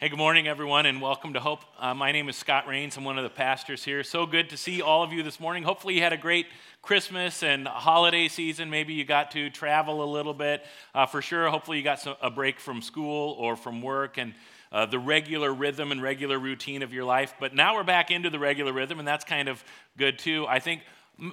Hey, good morning, everyone, and welcome to Hope. Uh, my name is Scott Rains. I'm one of the pastors here. So good to see all of you this morning. Hopefully, you had a great Christmas and holiday season. Maybe you got to travel a little bit. Uh, for sure, hopefully, you got some, a break from school or from work and uh, the regular rhythm and regular routine of your life. But now we're back into the regular rhythm, and that's kind of good too. I think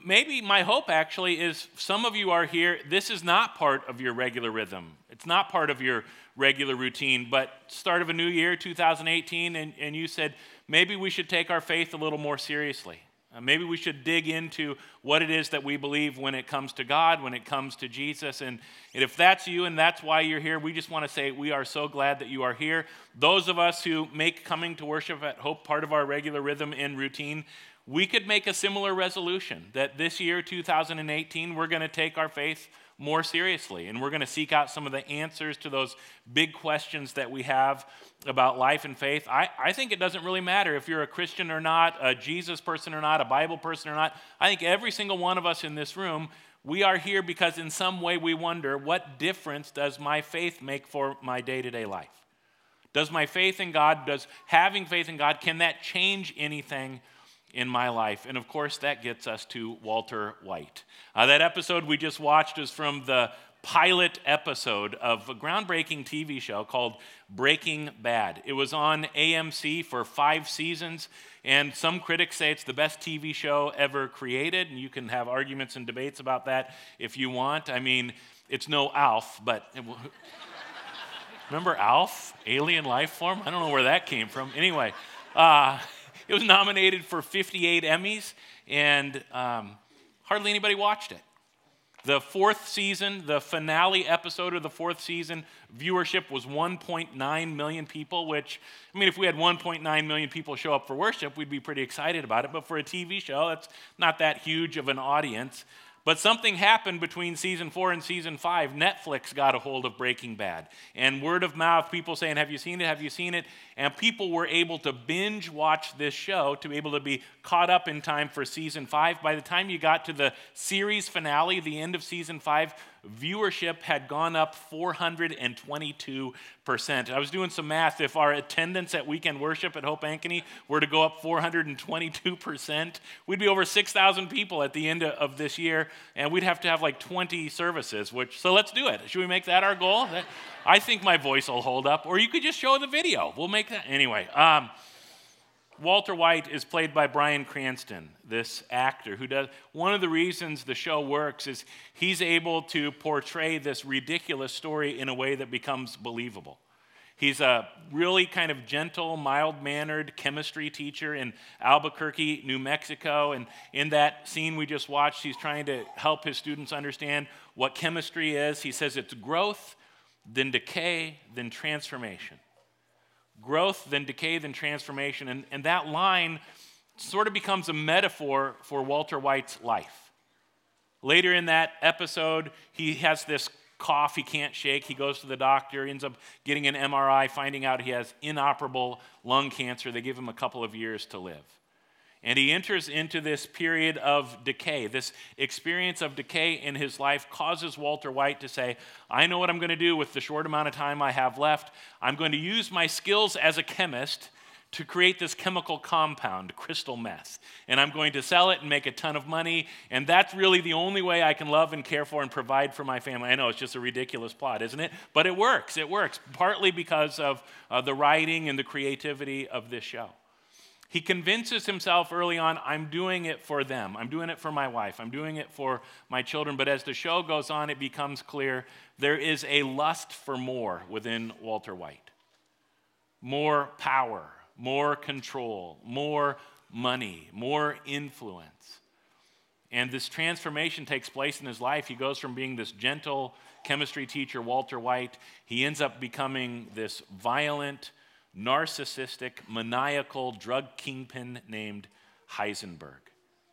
maybe my hope actually is some of you are here. This is not part of your regular rhythm, it's not part of your regular routine. But start of a new year, 2018, and, and you said maybe we should take our faith a little more seriously. Uh, maybe we should dig into what it is that we believe when it comes to God, when it comes to Jesus. And, and if that's you and that's why you're here, we just want to say we are so glad that you are here. Those of us who make coming to worship at Hope part of our regular rhythm and routine, we could make a similar resolution that this year, 2018, we're going to take our faith more seriously and we're going to seek out some of the answers to those big questions that we have about life and faith. I, I think it doesn't really matter if you're a Christian or not, a Jesus person or not, a Bible person or not. I think every single one of us in this room, we are here because in some way we wonder what difference does my faith make for my day to day life? Does my faith in God, does having faith in God, can that change anything? In my life. And of course, that gets us to Walter White. Uh, that episode we just watched is from the pilot episode of a groundbreaking TV show called Breaking Bad. It was on AMC for five seasons, and some critics say it's the best TV show ever created, and you can have arguments and debates about that if you want. I mean, it's no Alf, but. It, remember Alf? Alien life form? I don't know where that came from. Anyway, uh, it was nominated for 58 Emmys, and um, hardly anybody watched it. The fourth season, the finale episode of the fourth season, viewership was 1.9 million people, which, I mean, if we had 1.9 million people show up for worship, we'd be pretty excited about it. But for a TV show, that's not that huge of an audience. But something happened between season four and season five. Netflix got a hold of Breaking Bad. And word of mouth, people saying, Have you seen it? Have you seen it? And people were able to binge watch this show to be able to be caught up in time for season five. By the time you got to the series finale, the end of season five, viewership had gone up 422%. I was doing some math. If our attendance at weekend worship at Hope Ankeny were to go up 422%, we'd be over 6,000 people at the end of this year, and we'd have to have like 20 services, which, so let's do it. Should we make that our goal? I think my voice will hold up, or you could just show the video. We'll make that. Anyway, um, Walter White is played by Bryan Cranston, this actor who does one of the reasons the show works is he's able to portray this ridiculous story in a way that becomes believable. He's a really kind of gentle, mild mannered chemistry teacher in Albuquerque, New Mexico. And in that scene we just watched, he's trying to help his students understand what chemistry is. He says it's growth, then decay, then transformation growth, then decay, then transformation. And, and that line sort of becomes a metaphor for Walter White's life. Later in that episode, he has this cough he can't shake. He goes to the doctor, ends up getting an MRI, finding out he has inoperable lung cancer. They give him a couple of years to live. And he enters into this period of decay. This experience of decay in his life causes Walter White to say, I know what I'm going to do with the short amount of time I have left. I'm going to use my skills as a chemist to create this chemical compound, crystal meth. And I'm going to sell it and make a ton of money. And that's really the only way I can love and care for and provide for my family. I know it's just a ridiculous plot, isn't it? But it works. It works, partly because of uh, the writing and the creativity of this show. He convinces himself early on, I'm doing it for them. I'm doing it for my wife. I'm doing it for my children. But as the show goes on, it becomes clear there is a lust for more within Walter White more power, more control, more money, more influence. And this transformation takes place in his life. He goes from being this gentle chemistry teacher, Walter White, he ends up becoming this violent, narcissistic, maniacal drug kingpin named Heisenberg.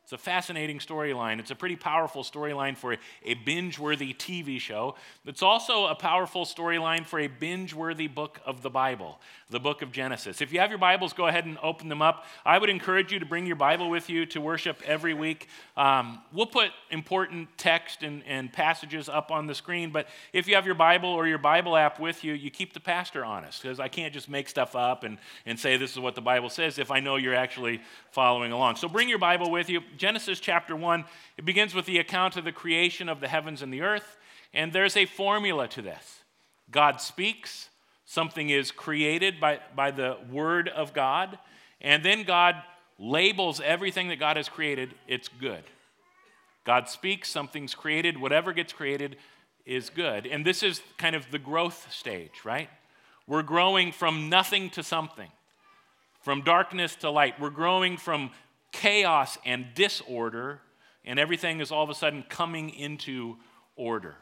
It's a fascinating storyline. It's a pretty powerful storyline for a binge worthy TV show. It's also a powerful storyline for a binge worthy book of the Bible, the book of Genesis. If you have your Bibles, go ahead and open them up. I would encourage you to bring your Bible with you to worship every week. Um, we'll put important text and, and passages up on the screen, but if you have your Bible or your Bible app with you, you keep the pastor honest because I can't just make stuff up and, and say this is what the Bible says if I know you're actually following along. So bring your Bible with you. Genesis chapter 1, it begins with the account of the creation of the heavens and the earth, and there's a formula to this. God speaks, something is created by, by the word of God, and then God labels everything that God has created, it's good. God speaks, something's created, whatever gets created is good. And this is kind of the growth stage, right? We're growing from nothing to something, from darkness to light. We're growing from chaos and disorder, and everything is all of a sudden coming into order.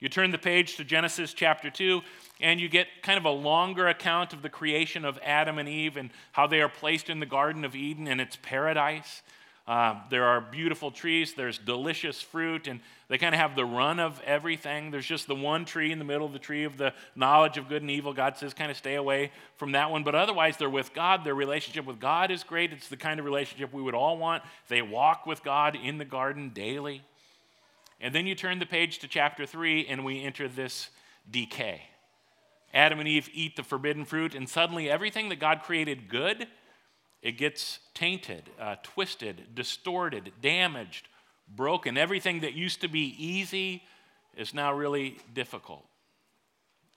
You turn the page to Genesis chapter 2, and you get kind of a longer account of the creation of Adam and Eve and how they are placed in the Garden of Eden and its paradise. Uh, there are beautiful trees, there's delicious fruit, and they kind of have the run of everything. There's just the one tree in the middle, of the tree of the knowledge of good and evil. God says, kind of stay away from that one. But otherwise, they're with God. Their relationship with God is great. It's the kind of relationship we would all want. They walk with God in the garden daily. And then you turn the page to chapter 3, and we enter this decay. Adam and Eve eat the forbidden fruit, and suddenly everything that God created good it gets tainted, uh, twisted, distorted, damaged, broken. Everything that used to be easy is now really difficult.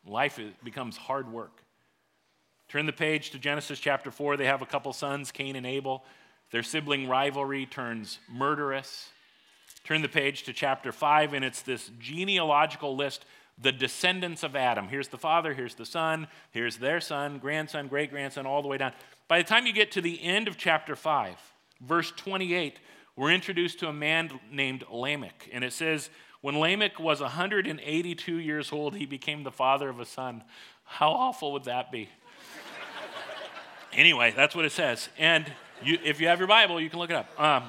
Life becomes hard work. Turn the page to Genesis chapter 4. They have a couple sons, Cain and Abel. Their sibling rivalry turns murderous. Turn the page to chapter 5, and it's this genealogical list the descendants of Adam. Here's the father, here's the son, here's their son, grandson, great grandson, all the way down. By the time you get to the end of chapter 5, verse 28, we're introduced to a man named Lamech. And it says, When Lamech was 182 years old, he became the father of a son. How awful would that be? anyway, that's what it says. And you, if you have your Bible, you can look it up. Um,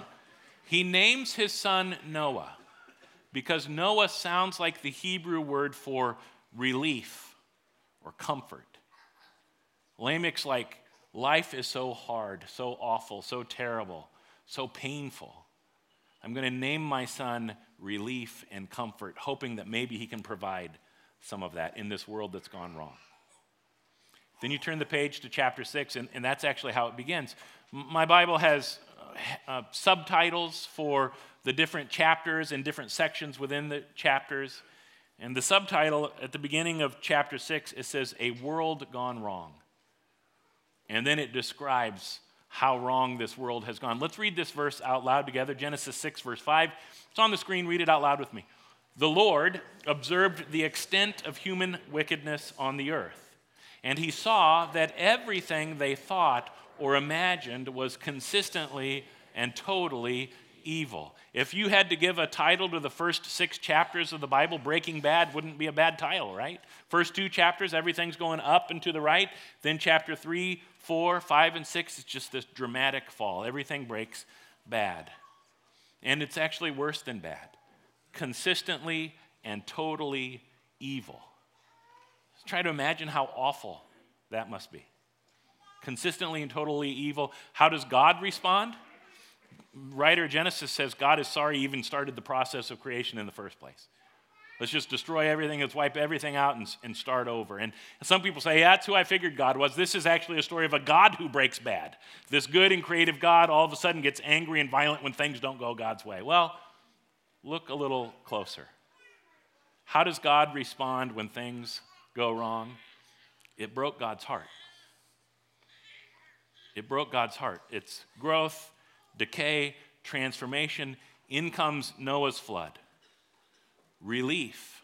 he names his son Noah because Noah sounds like the Hebrew word for relief or comfort. Lamech's like Life is so hard, so awful, so terrible, so painful. I'm going to name my son relief and comfort, hoping that maybe he can provide some of that in this world that's gone wrong. Then you turn the page to chapter 6, and, and that's actually how it begins. My Bible has uh, uh, subtitles for the different chapters and different sections within the chapters. And the subtitle at the beginning of chapter 6, it says, A World Gone Wrong. And then it describes how wrong this world has gone. Let's read this verse out loud together Genesis 6, verse 5. It's on the screen. Read it out loud with me. The Lord observed the extent of human wickedness on the earth, and he saw that everything they thought or imagined was consistently and totally evil. If you had to give a title to the first six chapters of the Bible, Breaking Bad wouldn't be a bad title, right? First two chapters, everything's going up and to the right. Then chapter three, four, five, and six, it's just this dramatic fall. Everything breaks bad. And it's actually worse than bad consistently and totally evil. try to imagine how awful that must be. Consistently and totally evil. How does God respond? Writer Genesis says God is sorry he even started the process of creation in the first place. Let's just destroy everything, let's wipe everything out and, and start over. And some people say, yeah, that's who I figured God was. This is actually a story of a God who breaks bad. This good and creative God all of a sudden gets angry and violent when things don't go God's way. Well, look a little closer. How does God respond when things go wrong? It broke God's heart. It broke God's heart. It's growth, decay, transformation. In comes Noah's flood relief,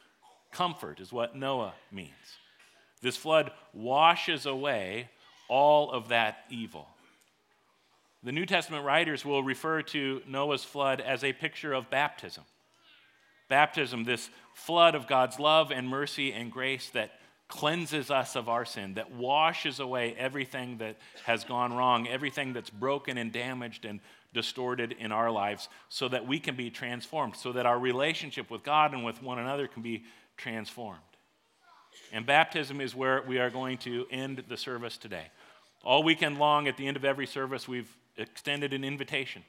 comfort is what Noah means. This flood washes away all of that evil. The New Testament writers will refer to Noah's flood as a picture of baptism. Baptism, this flood of God's love and mercy and grace that cleanses us of our sin, that washes away everything that has gone wrong, everything that's broken and damaged and distorted in our lives, so that we can be transformed, so that our relationship with God and with one another can be transformed. And baptism is where we are going to end the service today. All weekend long, at the end of every service, we've extended an invitation.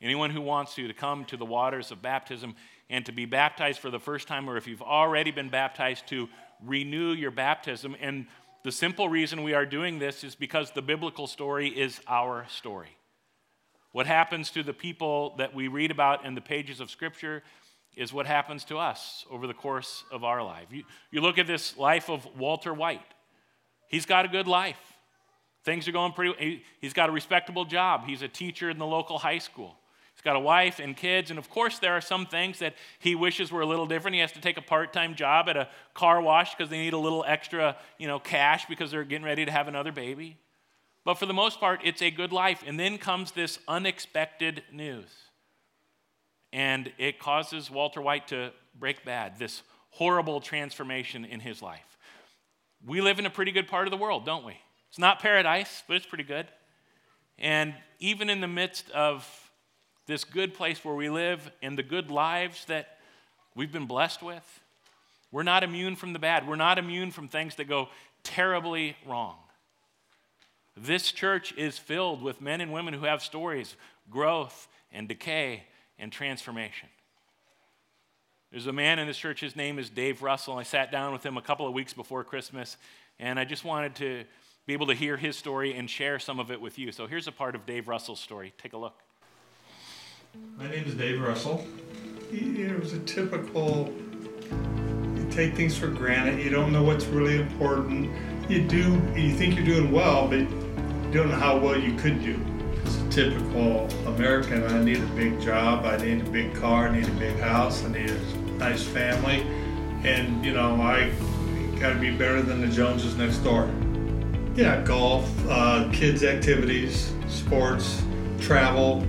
Anyone who wants to, to come to the waters of baptism and to be baptized for the first time, or if you've already been baptized, to renew your baptism. And the simple reason we are doing this is because the biblical story is our story. What happens to the people that we read about in the pages of Scripture is what happens to us over the course of our life. You, you look at this life of Walter White, he's got a good life. Things are going pretty he, he's got a respectable job. He's a teacher in the local high school. He's got a wife and kids, and of course, there are some things that he wishes were a little different. He has to take a part-time job at a car wash because they need a little extra, you know, cash because they're getting ready to have another baby. But for the most part, it's a good life. And then comes this unexpected news and it causes Walter White to break bad, this horrible transformation in his life. We live in a pretty good part of the world, don't we? It's not paradise, but it's pretty good. And even in the midst of this good place where we live and the good lives that we've been blessed with, we're not immune from the bad. We're not immune from things that go terribly wrong. This church is filled with men and women who have stories, growth and decay and transformation. There's a man in this church, his name is Dave Russell. I sat down with him a couple of weeks before Christmas, and I just wanted to be able to hear his story and share some of it with you. So here's a part of Dave Russell's story. Take a look. My name is Dave Russell. It was a typical, you take things for granted, you don't know what's really important. You do, you think you're doing well, but don't know how well you could do It's a typical American, I need a big job, I need a big car, I need a big house, I need a nice family, and you know, I gotta be better than the Joneses next door. Yeah, golf, uh, kids' activities, sports, travel.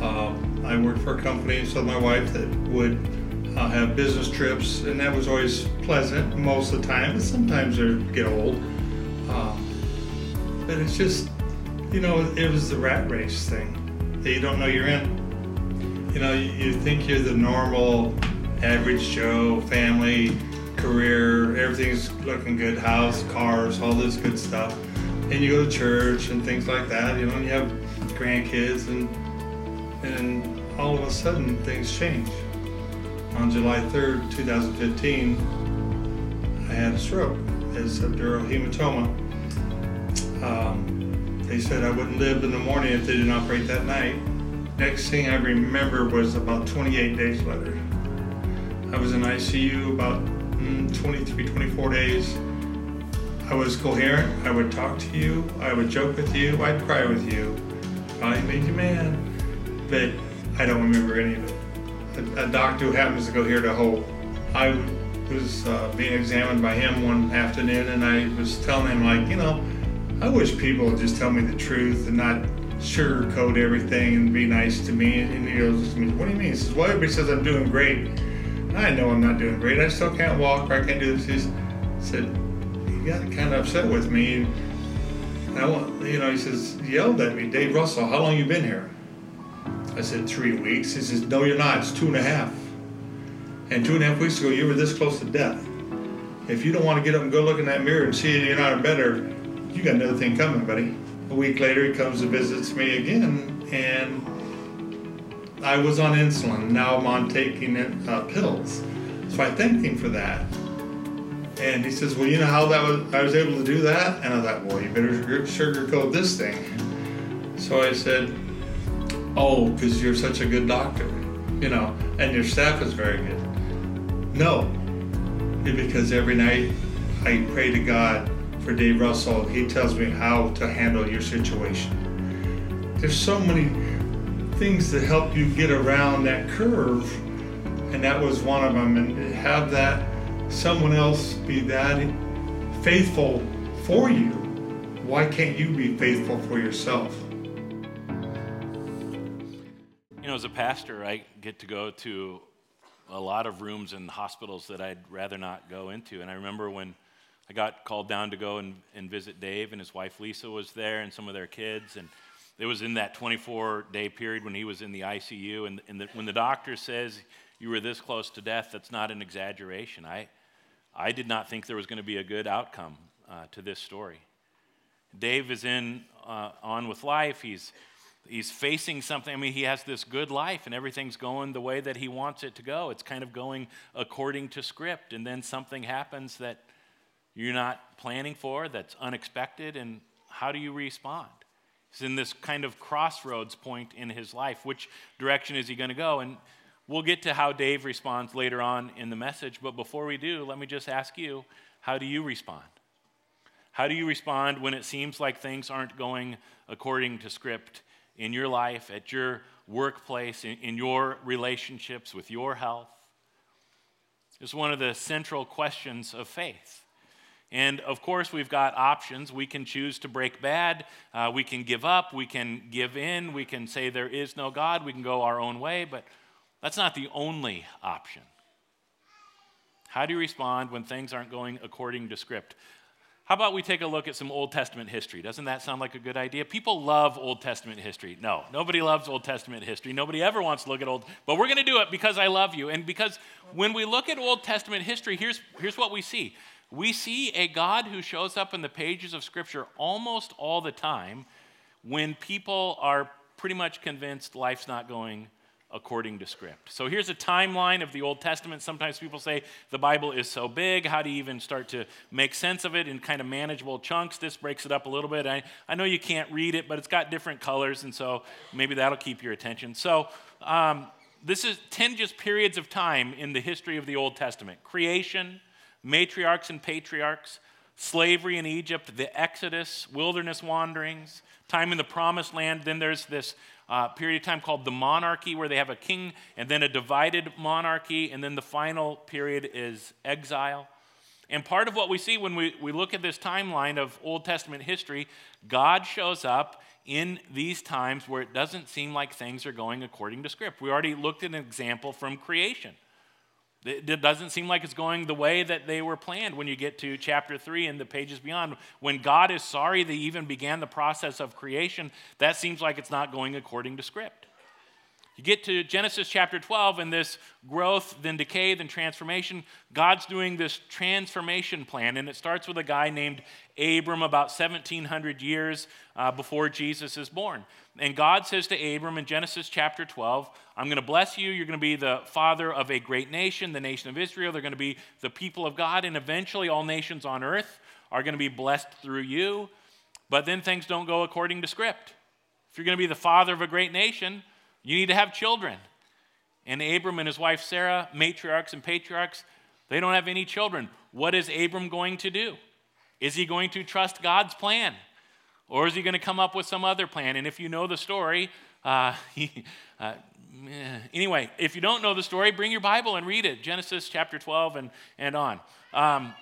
Um, I worked for a company, so my wife that would uh, have business trips, and that was always pleasant most of the time, but sometimes they get old. Um, but it's just you know, it was the rat race thing that you don't know you're in. You know, you, you think you're the normal, average Joe, family, career, everything's looking good, house, cars, all this good stuff. And you go to church and things like that, you know, and you have grandkids and and all of a sudden things change. On July 3rd, 2015, I had a stroke. It's a dural hematoma. Um, they said I wouldn't live in the morning if they didn't operate that night. Next thing I remember was about 28 days later. I was in ICU about mm, 23, 24 days. I was coherent. I would talk to you. I would joke with you. I'd cry with you. I made you mad. But I don't remember any of it. A, a doctor who happens to go here to Hope, I was uh, being examined by him one afternoon, and I was telling him, like, you know, I wish people would just tell me the truth and not sugarcoat everything and be nice to me. And he goes What do you mean? He says, Well, everybody says I'm doing great. I know I'm not doing great. I still can't walk or I can't do this. He said, He got kind of upset with me. I want, you know, he says, yelled at me, Dave Russell, how long you been here? I said, Three weeks. He says, No, you're not. It's two and a half. And two and a half weeks ago, you were this close to death. If you don't want to get up and go look in that mirror and see you're not better, you got another thing coming, buddy. A week later, he comes and visits me again, and I was on insulin. Now I'm on taking uh, pills. So I thanked him for that. And he says, "Well, you know how that was? I was able to do that." And I thought, "Well, you better sugarcoat this thing." So I said, "Oh, because you're such a good doctor, you know, and your staff is very good." No, because every night I pray to God for Dave Russell. He tells me how to handle your situation. There's so many things that help you get around that curve, and that was one of them. And have that someone else be that faithful for you. Why can't you be faithful for yourself? You know, as a pastor, I get to go to a lot of rooms in hospitals that I'd rather not go into. And I remember when I got called down to go and, and visit Dave, and his wife Lisa was there, and some of their kids. And it was in that 24 day period when he was in the ICU. And, and the, when the doctor says you were this close to death, that's not an exaggeration. I, I did not think there was going to be a good outcome uh, to this story. Dave is in uh, on with life. He's he's facing something. I mean, he has this good life and everything's going the way that he wants it to go. It's kind of going according to script, and then something happens that you're not planning for, that's unexpected, and how do you respond? He's in this kind of crossroads point in his life. Which direction is he going to go? And we'll get to how Dave responds later on in the message, but before we do, let me just ask you how do you respond? How do you respond when it seems like things aren't going according to script in your life, at your workplace, in, in your relationships with your health? It's one of the central questions of faith. And of course, we've got options. We can choose to break bad. Uh, we can give up. We can give in. We can say there is no God. We can go our own way. But that's not the only option. How do you respond when things aren't going according to script? How about we take a look at some Old Testament history? Doesn't that sound like a good idea? People love Old Testament history. No, nobody loves Old Testament history. Nobody ever wants to look at Old, but we're going to do it because I love you. And because when we look at Old Testament history, here's, here's what we see we see a God who shows up in the pages of Scripture almost all the time when people are pretty much convinced life's not going according to script. So here's a timeline of the Old Testament. Sometimes people say the Bible is so big, how do you even start to make sense of it in kind of manageable chunks? This breaks it up a little bit. I, I know you can't read it, but it's got different colors, and so maybe that'll keep your attention. So um, this is 10 just periods of time in the history of the Old Testament creation, matriarchs and patriarchs, slavery in Egypt, the Exodus, wilderness wanderings, time in the promised land. Then there's this uh, period of time called the monarchy, where they have a king and then a divided monarchy, and then the final period is exile. And part of what we see when we, we look at this timeline of Old Testament history, God shows up in these times where it doesn't seem like things are going according to script. We already looked at an example from creation. It doesn't seem like it's going the way that they were planned when you get to chapter 3 and the pages beyond. When God is sorry they even began the process of creation, that seems like it's not going according to script. You get to Genesis chapter 12, and this growth, then decay, then transformation. God's doing this transformation plan, and it starts with a guy named Abram about 1700 years uh, before Jesus is born. And God says to Abram in Genesis chapter 12, I'm going to bless you. You're going to be the father of a great nation, the nation of Israel. They're going to be the people of God, and eventually all nations on earth are going to be blessed through you. But then things don't go according to script. If you're going to be the father of a great nation, you need to have children. And Abram and his wife Sarah, matriarchs and patriarchs, they don't have any children. What is Abram going to do? Is he going to trust God's plan? Or is he going to come up with some other plan? And if you know the story, uh, he, uh, anyway, if you don't know the story, bring your Bible and read it Genesis chapter 12 and, and on. Um,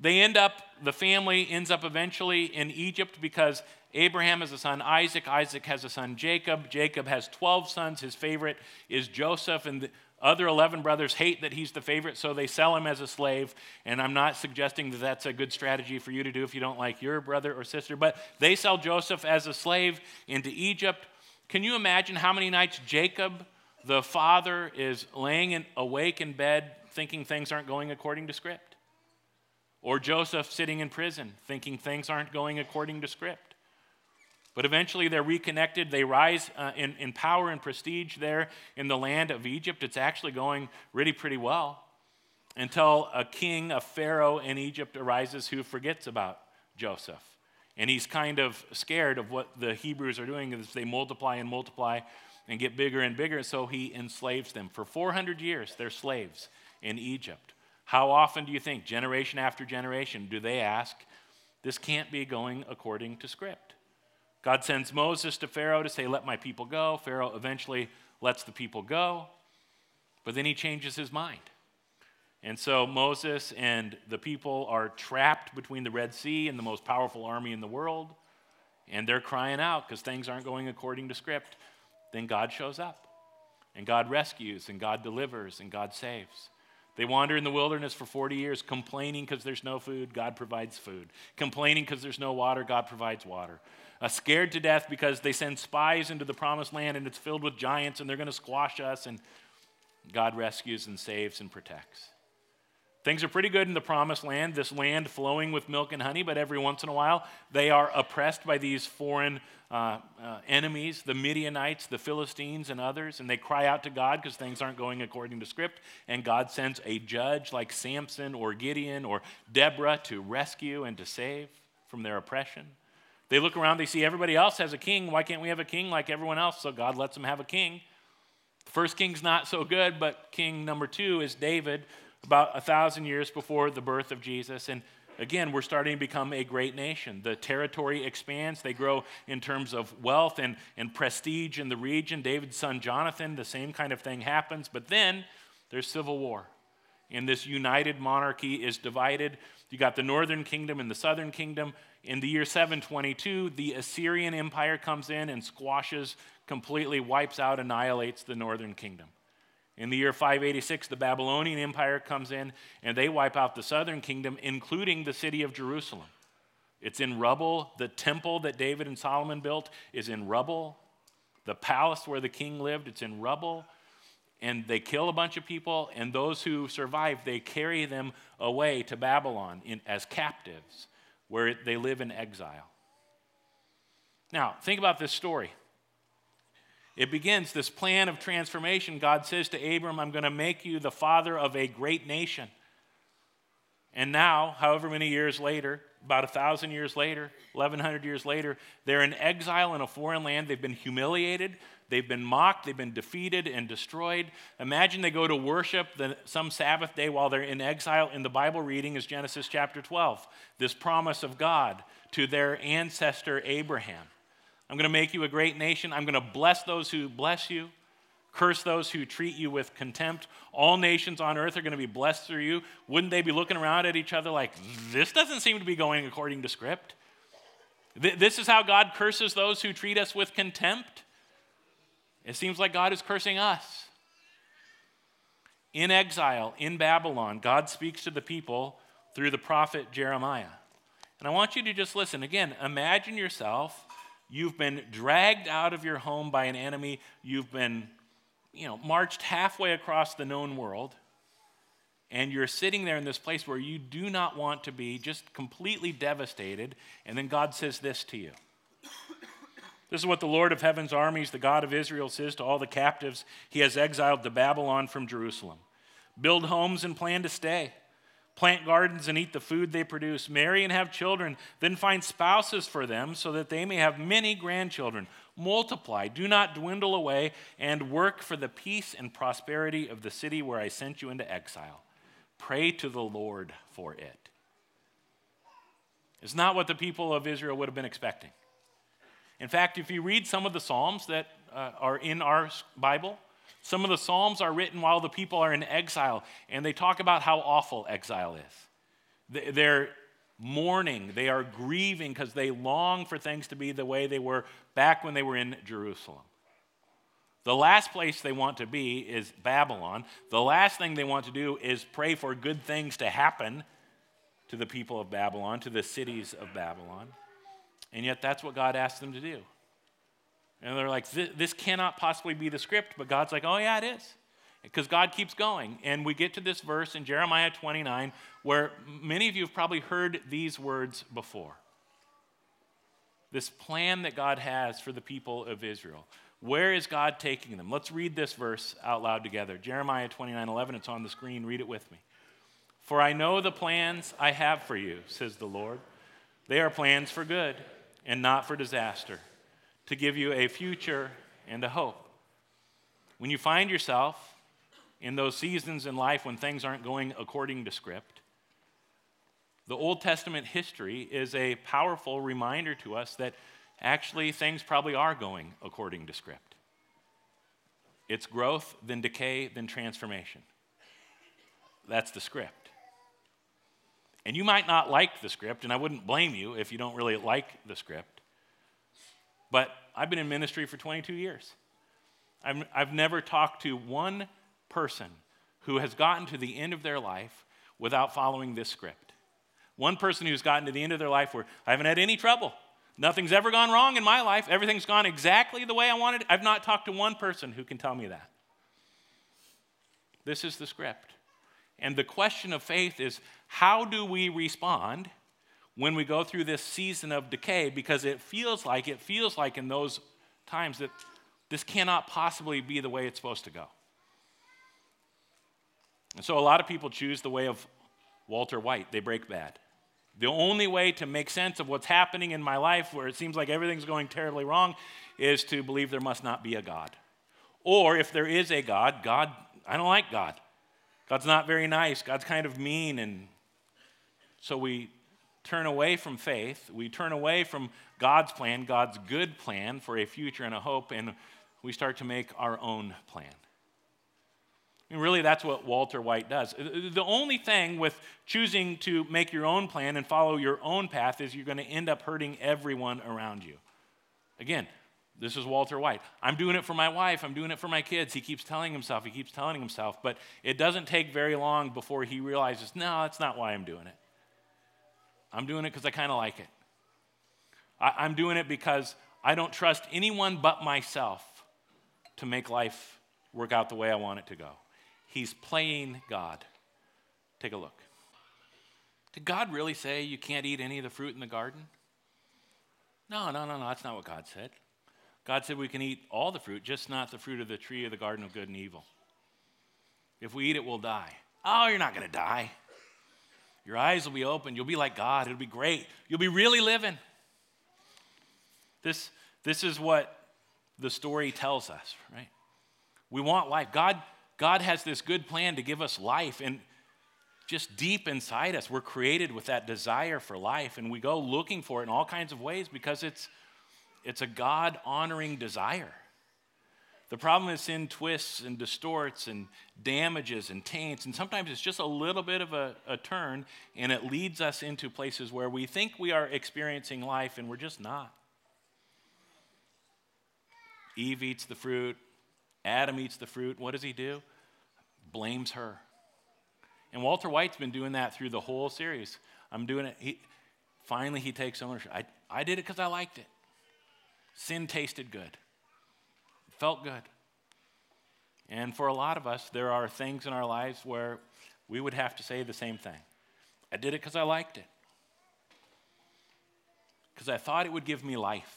they end up, the family ends up eventually in Egypt because Abraham has a son Isaac. Isaac has a son Jacob. Jacob has 12 sons. His favorite is Joseph. And the other 11 brothers hate that he's the favorite, so they sell him as a slave. And I'm not suggesting that that's a good strategy for you to do if you don't like your brother or sister, but they sell Joseph as a slave into Egypt. Can you imagine how many nights Jacob, the father, is laying in, awake in bed thinking things aren't going according to script? Or Joseph sitting in prison thinking things aren't going according to script? But eventually they're reconnected. They rise uh, in, in power and prestige there in the land of Egypt. It's actually going really pretty well until a king, a pharaoh in Egypt arises who forgets about Joseph. And he's kind of scared of what the Hebrews are doing as they multiply and multiply and get bigger and bigger. So he enslaves them. For 400 years, they're slaves in Egypt. How often do you think, generation after generation, do they ask, this can't be going according to script? God sends Moses to Pharaoh to say, Let my people go. Pharaoh eventually lets the people go, but then he changes his mind. And so Moses and the people are trapped between the Red Sea and the most powerful army in the world, and they're crying out because things aren't going according to script. Then God shows up, and God rescues, and God delivers, and God saves. They wander in the wilderness for 40 years, complaining because there's no food, God provides food. Complaining because there's no water, God provides water. Uh, scared to death because they send spies into the promised land and it's filled with giants and they're going to squash us, and God rescues and saves and protects. Things are pretty good in the promised land, this land flowing with milk and honey, but every once in a while they are oppressed by these foreign uh, uh, enemies, the Midianites, the Philistines, and others, and they cry out to God because things aren't going according to script, and God sends a judge like Samson or Gideon or Deborah to rescue and to save from their oppression. They look around, they see everybody else has a king. Why can't we have a king like everyone else? So God lets them have a king. The first king's not so good, but king number two is David, about a thousand years before the birth of Jesus. And again, we're starting to become a great nation. The territory expands, they grow in terms of wealth and, and prestige in the region. David's son Jonathan, the same kind of thing happens. But then there's civil war. And this united monarchy is divided. You got the northern kingdom and the southern kingdom. In the year 722, the Assyrian Empire comes in and squashes, completely wipes out, annihilates the northern kingdom. In the year 586, the Babylonian Empire comes in and they wipe out the southern kingdom, including the city of Jerusalem. It's in rubble. The temple that David and Solomon built is in rubble. The palace where the king lived, it's in rubble. And they kill a bunch of people, and those who survive, they carry them away to Babylon in, as captives, where they live in exile. Now, think about this story. It begins this plan of transformation. God says to Abram, I'm going to make you the father of a great nation. And now, however many years later, about a thousand years later, 1100 years later, they're in exile in a foreign land. They've been humiliated, they've been mocked, they've been defeated and destroyed. Imagine they go to worship the, some Sabbath day while they're in exile. In the Bible reading is Genesis chapter 12, this promise of God to their ancestor Abraham. I'm going to make you a great nation. I'm going to bless those who bless you, curse those who treat you with contempt. All nations on earth are going to be blessed through you. Wouldn't they be looking around at each other like, this doesn't seem to be going according to script? This is how God curses those who treat us with contempt. It seems like God is cursing us. In exile, in Babylon, God speaks to the people through the prophet Jeremiah. And I want you to just listen. Again, imagine yourself You've been dragged out of your home by an enemy. You've been, you know, marched halfway across the known world. And you're sitting there in this place where you do not want to be, just completely devastated. And then God says this to you. This is what the Lord of heaven's armies, the God of Israel, says to all the captives he has exiled to Babylon from Jerusalem Build homes and plan to stay plant gardens and eat the food they produce, marry and have children, then find spouses for them so that they may have many grandchildren. Multiply, do not dwindle away, and work for the peace and prosperity of the city where I sent you into exile. Pray to the Lord for it. It's not what the people of Israel would have been expecting. In fact, if you read some of the Psalms that uh, are in our Bible, some of the Psalms are written while the people are in exile, and they talk about how awful exile is. They're mourning, they are grieving because they long for things to be the way they were back when they were in Jerusalem. The last place they want to be is Babylon. The last thing they want to do is pray for good things to happen to the people of Babylon, to the cities of Babylon. And yet, that's what God asked them to do. And they're like, this cannot possibly be the script. But God's like, oh, yeah, it is. Because God keeps going. And we get to this verse in Jeremiah 29 where many of you have probably heard these words before. This plan that God has for the people of Israel. Where is God taking them? Let's read this verse out loud together. Jeremiah 29 11, it's on the screen. Read it with me. For I know the plans I have for you, says the Lord. They are plans for good and not for disaster to give you a future and a hope. When you find yourself in those seasons in life when things aren't going according to script, the Old Testament history is a powerful reminder to us that actually things probably are going according to script. It's growth, then decay, then transformation. That's the script. And you might not like the script, and I wouldn't blame you if you don't really like the script. But I've been in ministry for 22 years. I've, I've never talked to one person who has gotten to the end of their life without following this script. One person who's gotten to the end of their life where I haven't had any trouble. Nothing's ever gone wrong in my life. Everything's gone exactly the way I wanted. I've not talked to one person who can tell me that. This is the script. And the question of faith is how do we respond when we go through this season of decay? Because it feels like, it feels like in those times that this cannot possibly be the way it's supposed to go. And so a lot of people choose the way of Walter White. They break bad. The only way to make sense of what's happening in my life where it seems like everything's going terribly wrong is to believe there must not be a God. Or if there is a God, God, I don't like God. God's not very nice. God's kind of mean. And so we turn away from faith. We turn away from God's plan, God's good plan for a future and a hope, and we start to make our own plan. And really, that's what Walter White does. The only thing with choosing to make your own plan and follow your own path is you're going to end up hurting everyone around you. Again, this is Walter White. I'm doing it for my wife. I'm doing it for my kids. He keeps telling himself, he keeps telling himself, but it doesn't take very long before he realizes, no, that's not why I'm doing it. I'm doing it because I kind of like it. I, am doing it because I don't trust anyone but myself to make life work out the way I want it to go. He's playing God. Take a look. Did God really say you can't eat any of the fruit in the garden? No, no, no, no. That's not what God said. God said we can eat all the fruit, just not the fruit of the tree of the garden of good and evil. If we eat it, we'll die. Oh, you're not going to die. Your eyes will be open. You'll be like God. It'll be great. You'll be really living. This, this is what the story tells us, right? We want life. God God has this good plan to give us life. And just deep inside us, we're created with that desire for life. And we go looking for it in all kinds of ways because it's, it's a God honoring desire. The problem is sin twists and distorts and damages and taints. And sometimes it's just a little bit of a, a turn and it leads us into places where we think we are experiencing life and we're just not. Eve eats the fruit, Adam eats the fruit. What does he do? Blames her. And Walter White's been doing that through the whole series. I'm doing it. He, finally, he takes ownership. I, I did it because I liked it. Sin tasted good, felt good. And for a lot of us, there are things in our lives where we would have to say the same thing. I did it because I liked it, because I thought it would give me life.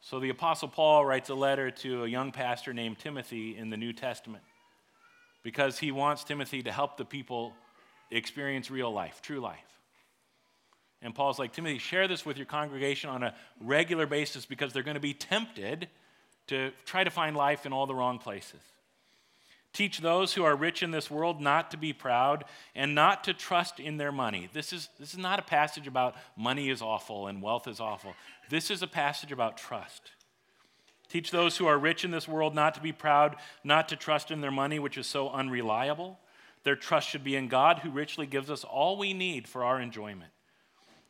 So the Apostle Paul writes a letter to a young pastor named Timothy in the New Testament because he wants Timothy to help the people experience real life, true life. And Paul's like, Timothy, share this with your congregation on a regular basis because they're going to be tempted to try to find life in all the wrong places. Teach those who are rich in this world not to be proud and not to trust in their money. This is, this is not a passage about money is awful and wealth is awful. This is a passage about trust. Teach those who are rich in this world not to be proud, not to trust in their money, which is so unreliable. Their trust should be in God, who richly gives us all we need for our enjoyment.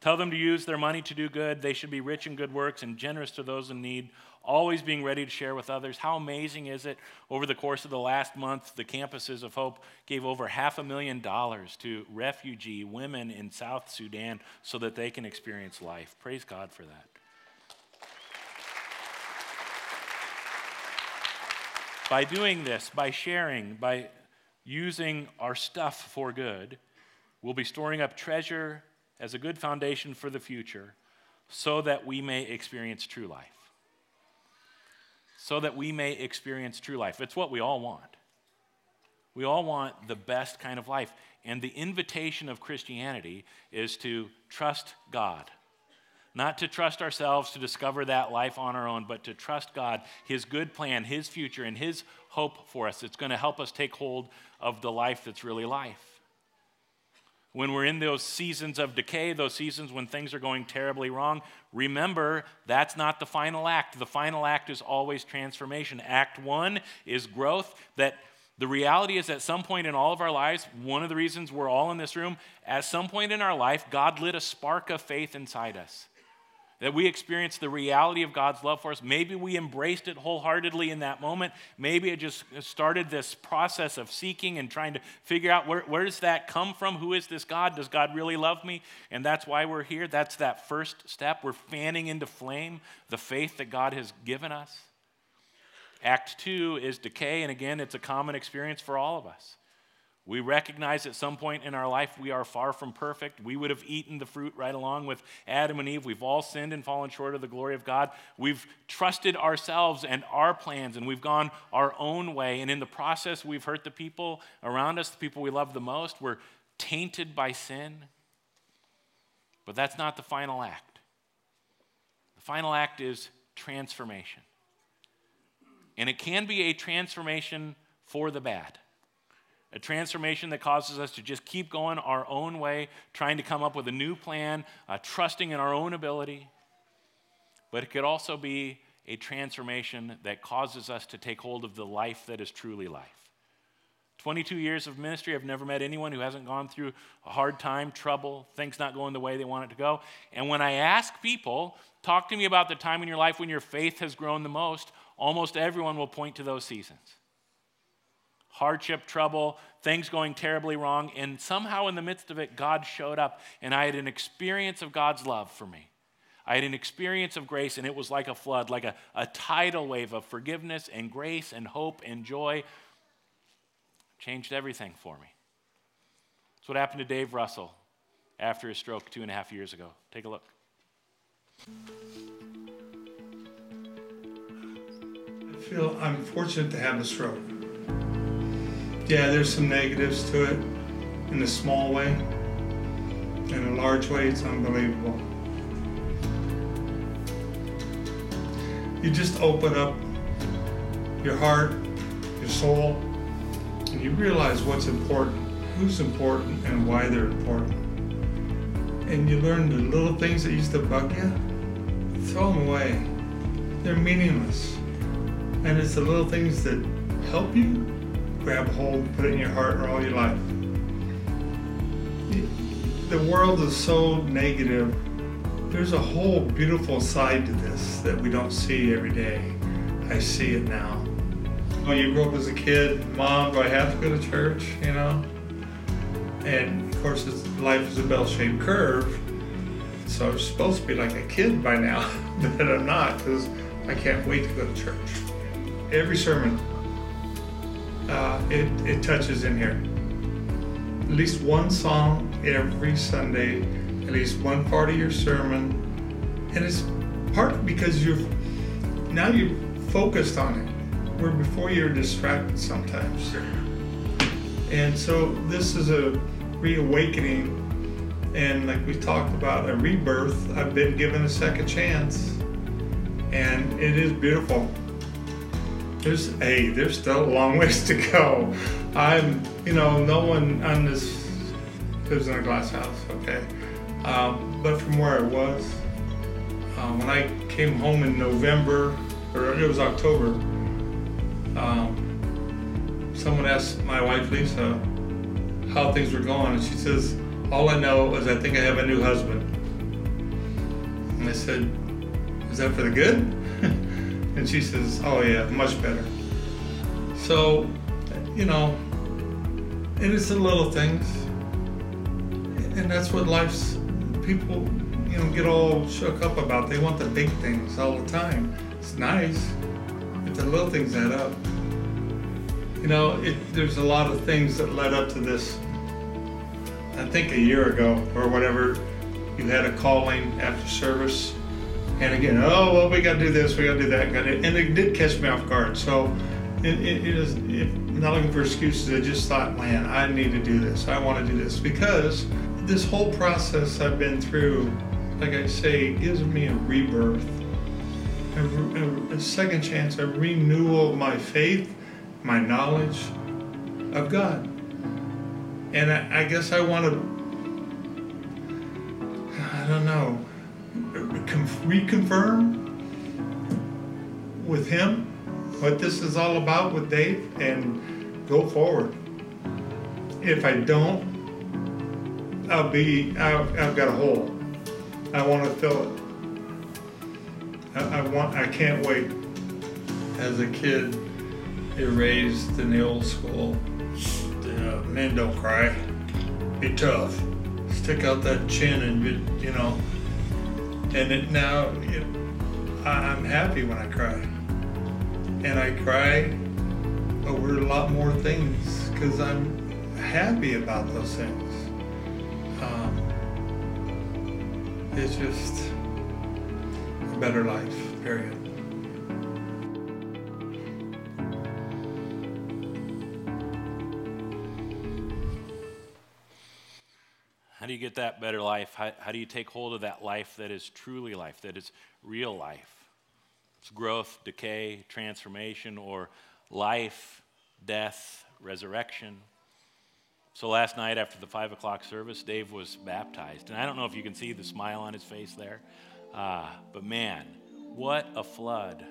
Tell them to use their money to do good. They should be rich in good works and generous to those in need, always being ready to share with others. How amazing is it? Over the course of the last month, the campuses of Hope gave over half a million dollars to refugee women in South Sudan so that they can experience life. Praise God for that. By doing this, by sharing, by using our stuff for good, we'll be storing up treasure as a good foundation for the future so that we may experience true life. So that we may experience true life. It's what we all want. We all want the best kind of life. And the invitation of Christianity is to trust God not to trust ourselves to discover that life on our own, but to trust God, His good plan, His future, and His hope for us. It's going to help us take hold of the life that's really life. When we're in those seasons of decay, those seasons when things are going terribly wrong, remember that's not the final act. The final act is always transformation. Act one is growth that the reality is, at some point in all of our lives, one of the reasons we're all in this room, at some point in our life, God lit a spark of faith inside us. That we experienced the reality of God's love for us. Maybe we embraced it wholeheartedly in that moment. Maybe it just started this process of seeking and trying to figure out where, where does that come from? Who is this God? Does God really love me? And that's why we're here. That's that first step. We're fanning into flame the faith that God has given us. Act two is decay, and again, it's a common experience for all of us. We recognize at some point in our life we are far from perfect. We would have eaten the fruit right along with Adam and Eve. We've all sinned and fallen short of the glory of God. We've trusted ourselves and our plans, and we've gone our own way. And in the process, we've hurt the people around us, the people we love the most. We're tainted by sin. But that's not the final act. The final act is transformation. And it can be a transformation for the bad a transformation that causes us to just keep going our own way, trying to come up with a new plan, uh, trusting in our own ability. But it could also be a transformation that causes us to take hold of the life that is truly life. 22 years of ministry, I've never met anyone who hasn't gone through a hard time, trouble, things not going the way they want it to go. And when I ask people, talk to me about the time in your life when your faith has grown the most, almost everyone will point to those seasons hardship, trouble, things going terribly wrong. And somehow, in the midst of it, God showed up, and I had an experience of God's love for me. I had an experience of grace, and it was like a flood, like a, a tidal wave of forgiveness and grace and hope and joy. Changed everything for me. That's what happened to Dave Russell after his stroke two and a half years ago. Take a look. I feel I'm fortunate to have a stroke. Yeah, there's some negatives to it in a small way. In a large way, it's unbelievable. You just open up your heart, your soul, and you realize what's important, who's important, and why they're important. And you learn the little things that used to bug you, throw them away. They're meaningless. And it's the little things that help you grab hold, put it in your heart or all your life. The world is so negative. There's a whole beautiful side to this that we don't see every day. I see it now. When you grew up as a kid, mom, do I have to go to church? You know? And of course, life is a bell shaped curve. So I'm supposed to be like a kid by now, but I'm not because I can't wait to go to church. Every sermon uh, it, it touches in here. At least one song every Sunday, at least one part of your sermon. And it's part because you're now you're focused on it, where before you're distracted sometimes. And so this is a reawakening and like we talked about a rebirth i've been given a second chance and it is beautiful there's hey, there's still a long ways to go. I'm, you know, no one on this lives in a glass house, okay? Um, but from where I was, um, when I came home in November, or it was October, um, someone asked my wife Lisa how things were going, and she says, "All I know is I think I have a new husband." And I said, "Is that for the good?" And she says, Oh, yeah, much better. So, you know, and it's the little things. And that's what life's people, you know, get all shook up about. They want the big things all the time. It's nice, but the little things add up. You know, it, there's a lot of things that led up to this. I think a year ago or whatever, you had a calling after service and again, oh well, we got to do this, we got to do that, and it did catch me off guard. So it, it, it is it, not looking for excuses. I just thought, man, I need to do this. I want to do this because this whole process I've been through, like I say, gives me a rebirth, a, a, a second chance, a renewal of my faith, my knowledge of God. And I, I guess I want to, I don't know, reconfirm with him what this is all about with Dave and go forward. If I don't, I'll be, I've, I've got a hole. I want to fill it. I, I want. I can't wait. As a kid, you're raised in the old school. Uh, men don't cry. Be tough. Stick out that chin and be, you know. And it, now, you I, I'm happy when I cry, and I cry over a lot more things because I'm happy about those things. Um, it's just a better life, period. How do you get that better life? How, how do you take hold of that life that is truly life, that is real life? It's growth, decay, transformation, or life, death, resurrection. So last night after the five o'clock service, Dave was baptized. And I don't know if you can see the smile on his face there, uh, but man, what a flood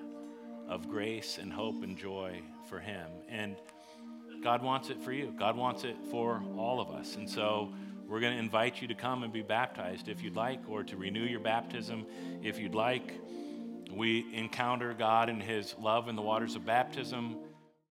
of grace and hope and joy for him. And God wants it for you, God wants it for all of us. And so we're going to invite you to come and be baptized if you'd like, or to renew your baptism if you'd like. We encounter God in His love in the waters of baptism